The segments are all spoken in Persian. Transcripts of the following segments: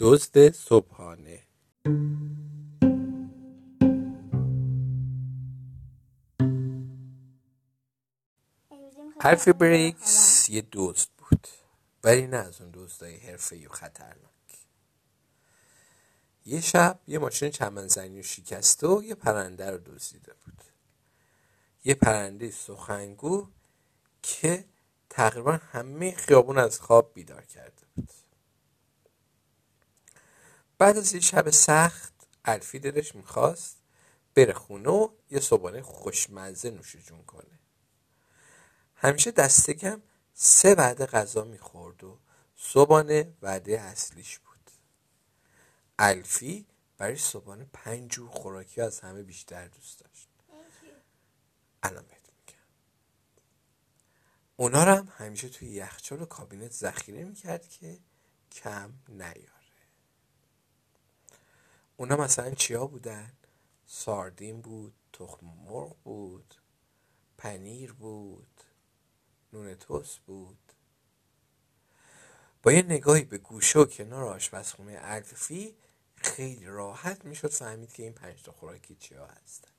دزد صبحانه. الفی بریکس یه دزد بود ولی نه از اون دزدای حرفه‌ای و خطرناک. یه شب یه ماشین چمنزنی و شکسته و یه پرنده رو دزدیده بود. یه پرنده سخنگو که تقریبا همه خیابون از خواب بیدار کرده بعد از یه شب سخت الفی دلش می‌خواست بره خونه و یه صبحانه خوشمزه نوش جون کنه. همیشه دستگم سه وعده غذا می‌خورد و صبحانه وعده اصلیش بود. الفی برای صبحانه پنج جور خوراکی از همه بیشتر دوست داشت. الان بهت میگم. اونا هم همیشه توی یخچال و کابینت ذخیره می‌کرد که کم نیاره اونا مثلا چیا بودن؟ ساردین بود تخم مرغ بود پنیر بود نون توست بود. با یه نگاهی به گوشه و کنار آشپزخونه الفی خیلی راحت می‌شد فهمید که این پنج تا خوراکی چیا هستن.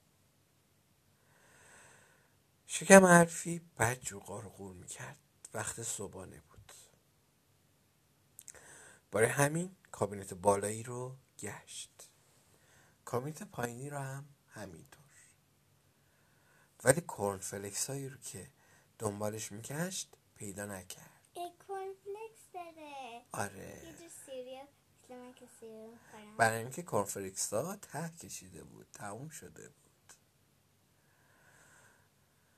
شکم الفی بدجوری قار و قور می‌کرد. وقت صبحانه بود. برای همین کابینت بالایی رو گشت. کابینت پایینی رو هم همینطور. ولی کرنفلکس هایی رو که دنبالش می‌گشت پیدا نکرد. کرنفلکس داره. آره. یه. برای اینکه کرنفلکس ها ته کشیده بود تموم شده بود.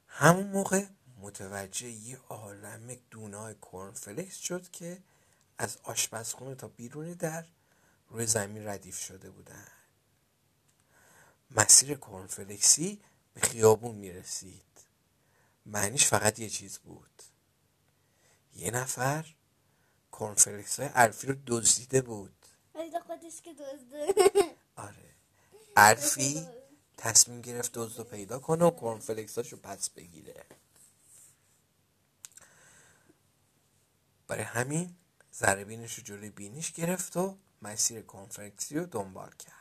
همون موقع متوجه یه عالم دونای کرنفلکس شد که از آشپزخونه تا بیرون در روی زمین ردیف شده بودن. مسیر کرنفلکسی به خیابون می‌رسید. معنیش فقط یه چیز بود. یه نفر کرنفلکس های الفی رو دزدیده بود. ولی خودش که دزده. آره. الفی تصمیم گرفت دزد رو پیدا کنه و کرنفلکساشو پس بگیره. برای همین ذره رو جلوی بینیش گرفت و مسیر کرنفلکسی رو دنبال کرد.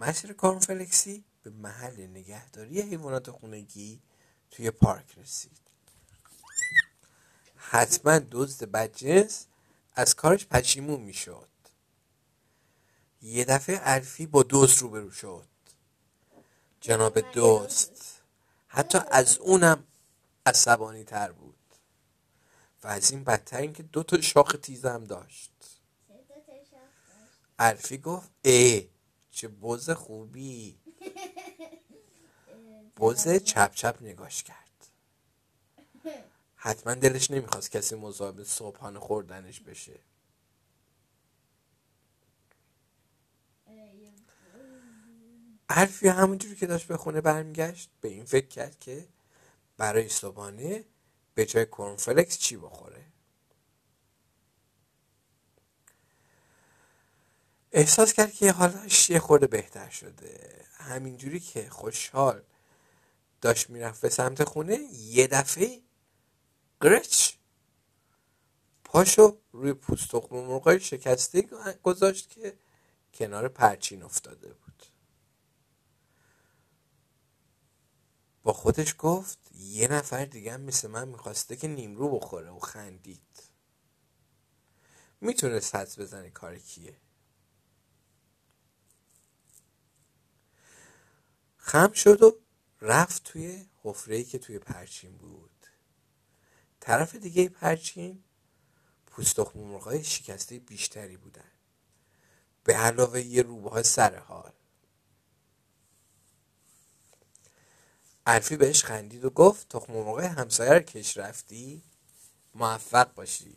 مسیر کرنفلکسی به محل نگهداری حیوانات خونگی توی پارک رسید. حتما دزد بدجنس از کارش پشیمون می‌شد. یه دفعه الفی با دوست روبرو شد. جناب دوست حتی از اونم عصبانی تر بود. و از این بدتر اینکه دو تا شاخ تیزم داشت. الفی گفت ای چه بز خوبی. بز چپ چپ نگاش کرد. حتما دلش نمی‌خواست کسی مزاحم صبحانه خوردنش بشه. الفی همونجوری که داشت به خونه برمیگشت به این فکر کرد که برای صبحانه به جای کرنفلکس چی بخوره؟ احساس کرد که حالش یه خورده بهتر شده. همینجوری که خوشحال داشت می‌رفت به سمت خونه یه دفعه گرچ پاشو روی پوست تخم مرغای شکسته گذاشت که کنار پرچین افتاده بود. با خودش گفت یه نفر دیگه هم مثل من می‌خواسته که نیمرو بخوره و خندید. می‌تونست حدس بزنه کار کیه؟ خم شد و رفت توی حفره که توی پرچین بود. طرف دیگه پرچین پوست مرغای شکسته بیشتری بودن. به علاوه یه روباه سر حال. الفی بهش خندید و گفت تخم مرغای همسایه رو کش رفتی؟ موفق باشی.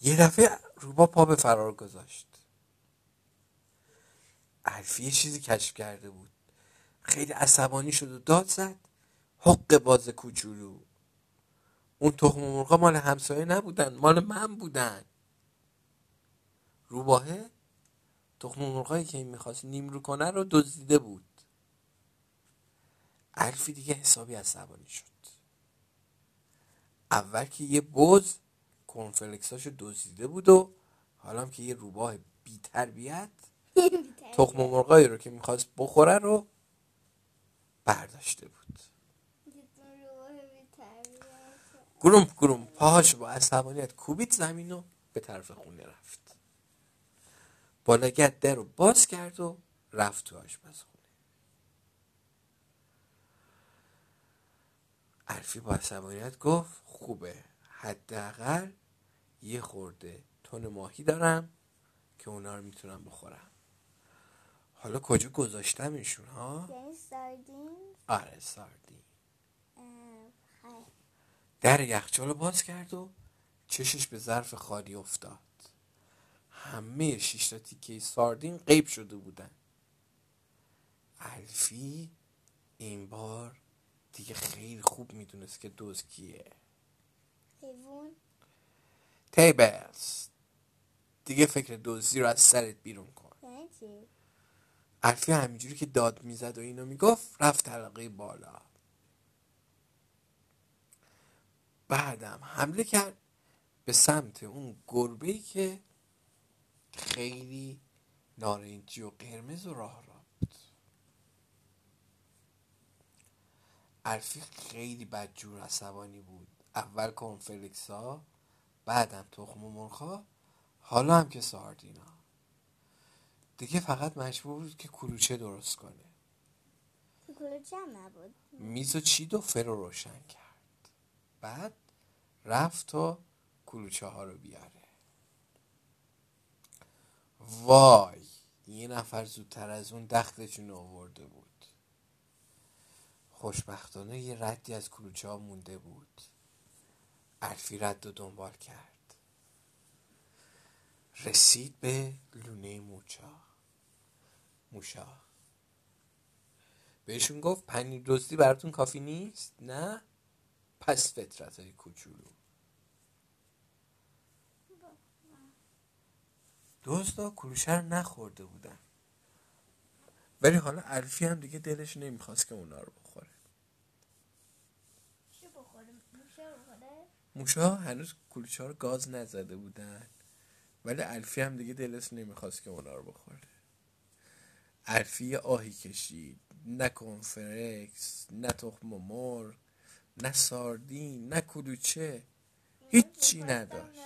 یه دفعه روبا پا به فرار گذاشت. الفی یه چیزی کشف کرده بود. خیلی عصبانی شد و داد زد. حق باز کوچولو. اون تخم مرغا مال همسایه نبودن مال من بودن. روباهه تخم مرغایی که این می‌خواست نیمرو کنه رو دزدیده بود. الفی دیگه حسابی عصبانی شد. اول که یه بز کنفلکساشو دزدیده بود و حالا که یه روباه بی تربیت تخم مرغایی رو که می‌خواست بخوره رو برداشته بود. گروم گروم پاهاش با عصبانیت کوبید زمین و به طرف خونه رفت. بالگت در رو باز کرد و رفت تو آشپزخونه. الفی با عصبانیت گفت خوبه. حداقل یه خورده تون ماهی دارم که اونا رو می‌تونم بخورم. حالا کجا گذاشتم ایشون ها؟ یعنی ساردین. آره ساردین. خیلی. در یخچال رو باز کرد و چشش به ظرف خالی افتاد. همه شش تا تیکه ساردین غیب شده بودن. الفی این بار دیگه خیلی خوب می‌دونست که دوز کیه. حیوان. تیبلز دیگه فکر دزدی رو از سرت بیرون کن. یعنی چی؟ الفی همینجوری که داد می‌زد و اینو می‌گفت رفت طبقه بالا. بعدم حمله کرد به سمت اون گربه ای که خیلی نارنجی و قرمز و راه راه بود. الفی خیلی بدجور عصبانی بود. اول کنفلکس ها بعدم تخم مرغ حالا هم که ساردینا. دیگه فقط مجبور بود که کلوچه درست کنه. کلوچه هم نبود. میز و چید و فر رو روشن کرد. بعد رفت و کلوچه ها رو بیاره. وای یه نفر زودتر از اون دختشون آورده بود. خوشبختانه یه ردی از کلوچه ها مونده بود. الفی رد و دنبال کرد. رسید به لونه موچا. موشا بهشون گفت پنیر دزدی براتون کافی نیست؟ نه. پس فطرت های کوچولو. دزدا کلوشه رو نخورده بودن. ولی حالا الفی هم دیگه دلش نمی‌خواست که اونا رو بخوره؟ موشا هنوز کلوچه رو گاز نزده بودن. ولی الفی هم دیگه دلش نمی‌خواست که اونا رو بخوره. الفی آهی کشید. نه کنفرکس نه تخم مرغ نه ساردین نه کلوچه. هیچی نداشت.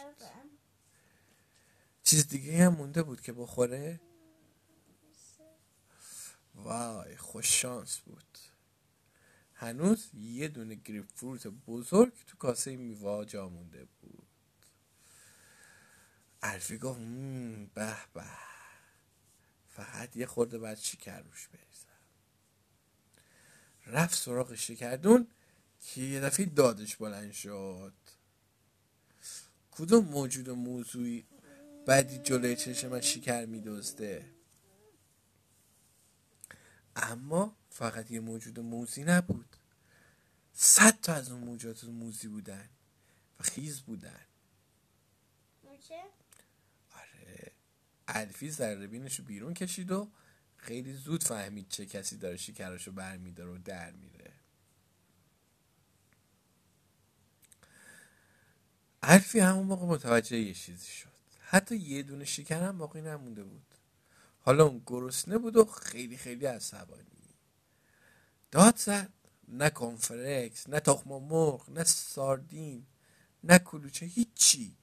چیز دیگه هم مونده بود که بخوره؟ وای خوش شانس بود. هنوز یه دونه گریپ فروت بزرگ تو کاسه میوه جا مونده بود. الفی گفت "مم، به به. فقط یه خورده بعد شکر روش بریزم. رفت سراغ شکردون که یه دفعه دادش بلند شد. کدوم موجود و موضوعی بعدی جلوی چشم من شکر میدزده؟ اما فقط یه موجود موزی نبود. صد تا از اون موجودات موزی بودن و خیز بودن؟ آره. الفی ذره رو بیرون کشید و خیلی زود فهمید چه کسی داره شکرشو برمیداره و در میره. الفی همون موقع متوجه یه چیزی شد. حتی یه دونه شکر هم باقی نمونده بود. حالا اون گرسنه بود و خیلی خیلی عصبانی. داد زد. نه کنفرکس نه تخم مرغ نه ساردین نه کلوچه هیچی.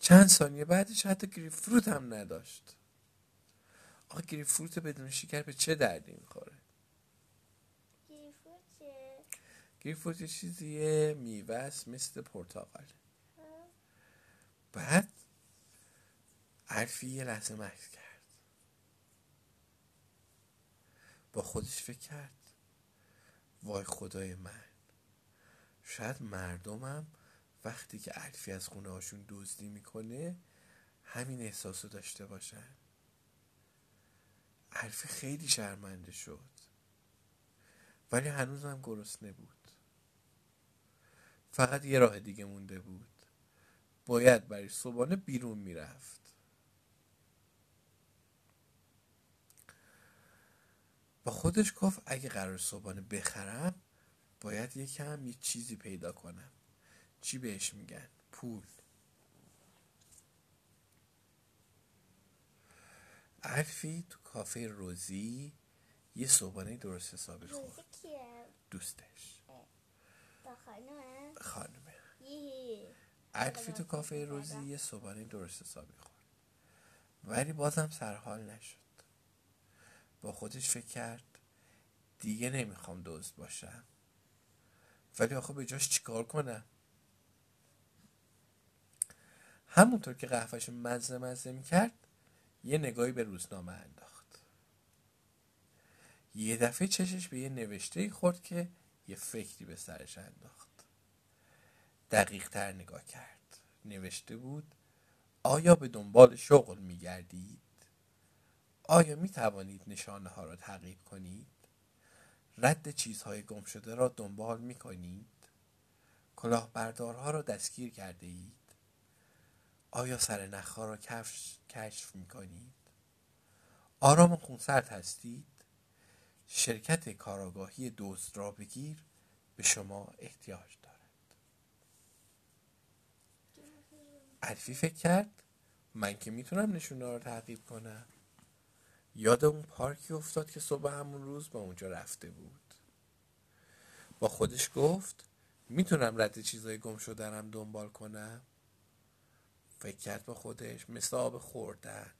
چند ثانیه بعدش حتی گریپ فروت هم نداشت. آخه گریپ فروت بدون شکر به چه دردی می‌خوره؟ گریپ فروت یه چیزیه میوه است مثل پرتقال بعد الفی یه لحظه مکس کرد. با خودش فکر کرد. وای خدای من. شاید مردمم وقتی که الفی از خونه هاشون دزدی می‌کنه همین احساس رو داشته باشن. الفی خیلی شرمنده شد. ولی هنوزم گرسنه بود. فقط یه راه دیگه مونده بود. باید برای صبحانه بیرون می‌رفت. با خودش گفت اگه قرار صبحانه بخرم باید یکم یه چیزی پیدا کنم. چی بهش میگن؟ پول. الفی تو کافه روزی یه صبحانه درست حسابی خورد. دوستش. خانمه یه الفی تو کافه روزی یه صبحانه درست حسابی خورد. ولی بازم سرحال نشد. با خودش فکر کرد دیگه نمی‌خوام دزد باشم. ولی آخه به جاش چیکار کنم؟ همونطور که قهوهش مزه مزه می‌کرد یه نگاهی به روزنامه انداخت یه دفعه چشش به یه نوشته خورد که یه فکری به سرش انداخت دقیق تر نگاه کرد نوشته بود آیا به دنبال شغل میگردید؟ آیا می توانید نشانه ها را تعقیب کنید؟ رد چیزهای گم شده را دنبال می کنید؟ کلاهبردارها را دستگیر کرده اید؟ آیا سر نخها را کفش کشف می کنید؟ آرام و خونسرد هستید؟ شرکت کاراگاهی دزد را بگیر به شما احتیاج دارد الفی فکر کرد من که می‌تونم نشونه رو تعقیب کنم یاد اون پارکی افتاد که صبح همون روز با اونجا رفته بود با خودش گفت می‌تونم رد چیزای گم شدنم دنبال کنم فکر کرد با خودش مثل آب خوردن.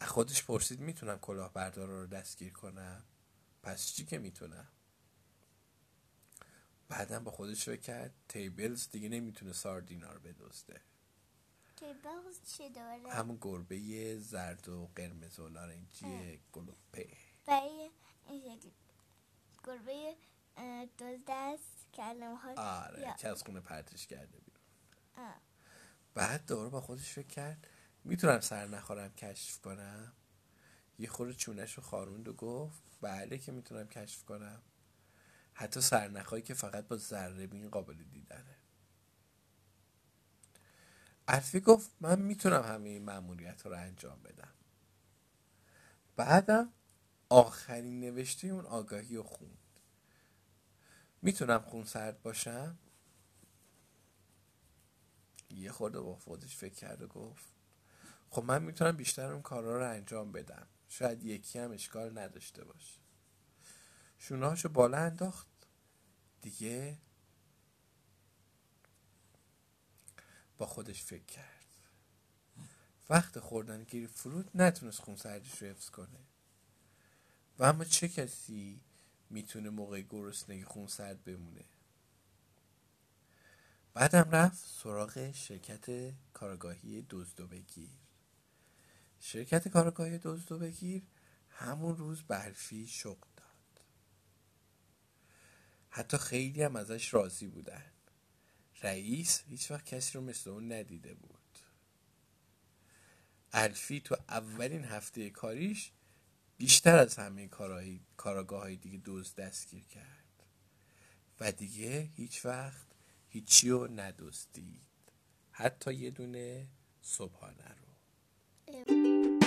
از خودش پرسید می‌تونم کلاهبردار رو دستگیر کنم؟ پس چی که می‌تونم؟ بعدم با خودش فکر کرد تیبلز دیگه نمی‌تونه ساردینا رو بدزده. تیبلز چی داره؟ همون گربه زرد و قرمز و نارنجی گلوپه. برای این شکل گربه اه، دزد است که آره یا- که از خونه پرتش کرده. بعد دوباره با خودش فکر کرد می‌تونم سر نخورم کشف کنم؟ یه خورده چونش رو خاروند و گفت بله که می‌تونم کشف کنم. حتی سرنخهایی که فقط با ذره بین قابل دیدنه. الفی گفت من می‌تونم همه این مأموریت رو انجام بدم. بعدم آخرین نوشته اون آگاهی رو خوند. می‌تونم خون سرد باشم؟ یه خورده با خودش فکر کرد و گفت خب من می‌تونم بیشتر اون کارا رو انجام بدم. شاید یکی هم اشکال نداشته باشه. شونهاشو بالا انداخت. دیگه با خودش فکر کرد. وقت خوردن گیری فروت نتونست خونسردیش رو حفظ کنه. و اما چه کسی می‌تونه موقع گرسنگی خونسرد بمونه؟ بعدم رفت سراغ شرکت کارگاهی دزدو بگیر شرکت کارگاهی دزدو بگیر همون روز برفی شغل داد. حتی خیلی هم ازش راضی بودن. رئیس هیچ وقت کسی رو مثل اون ندیده بود. الفی تو اولین هفته کاریش بیشتر از همه کاراگاه های دیگه دوز دستگیر کرد. و دیگه هیچ وقت هیچی رو ندزدید. حتی یه دونه صبحانه رو.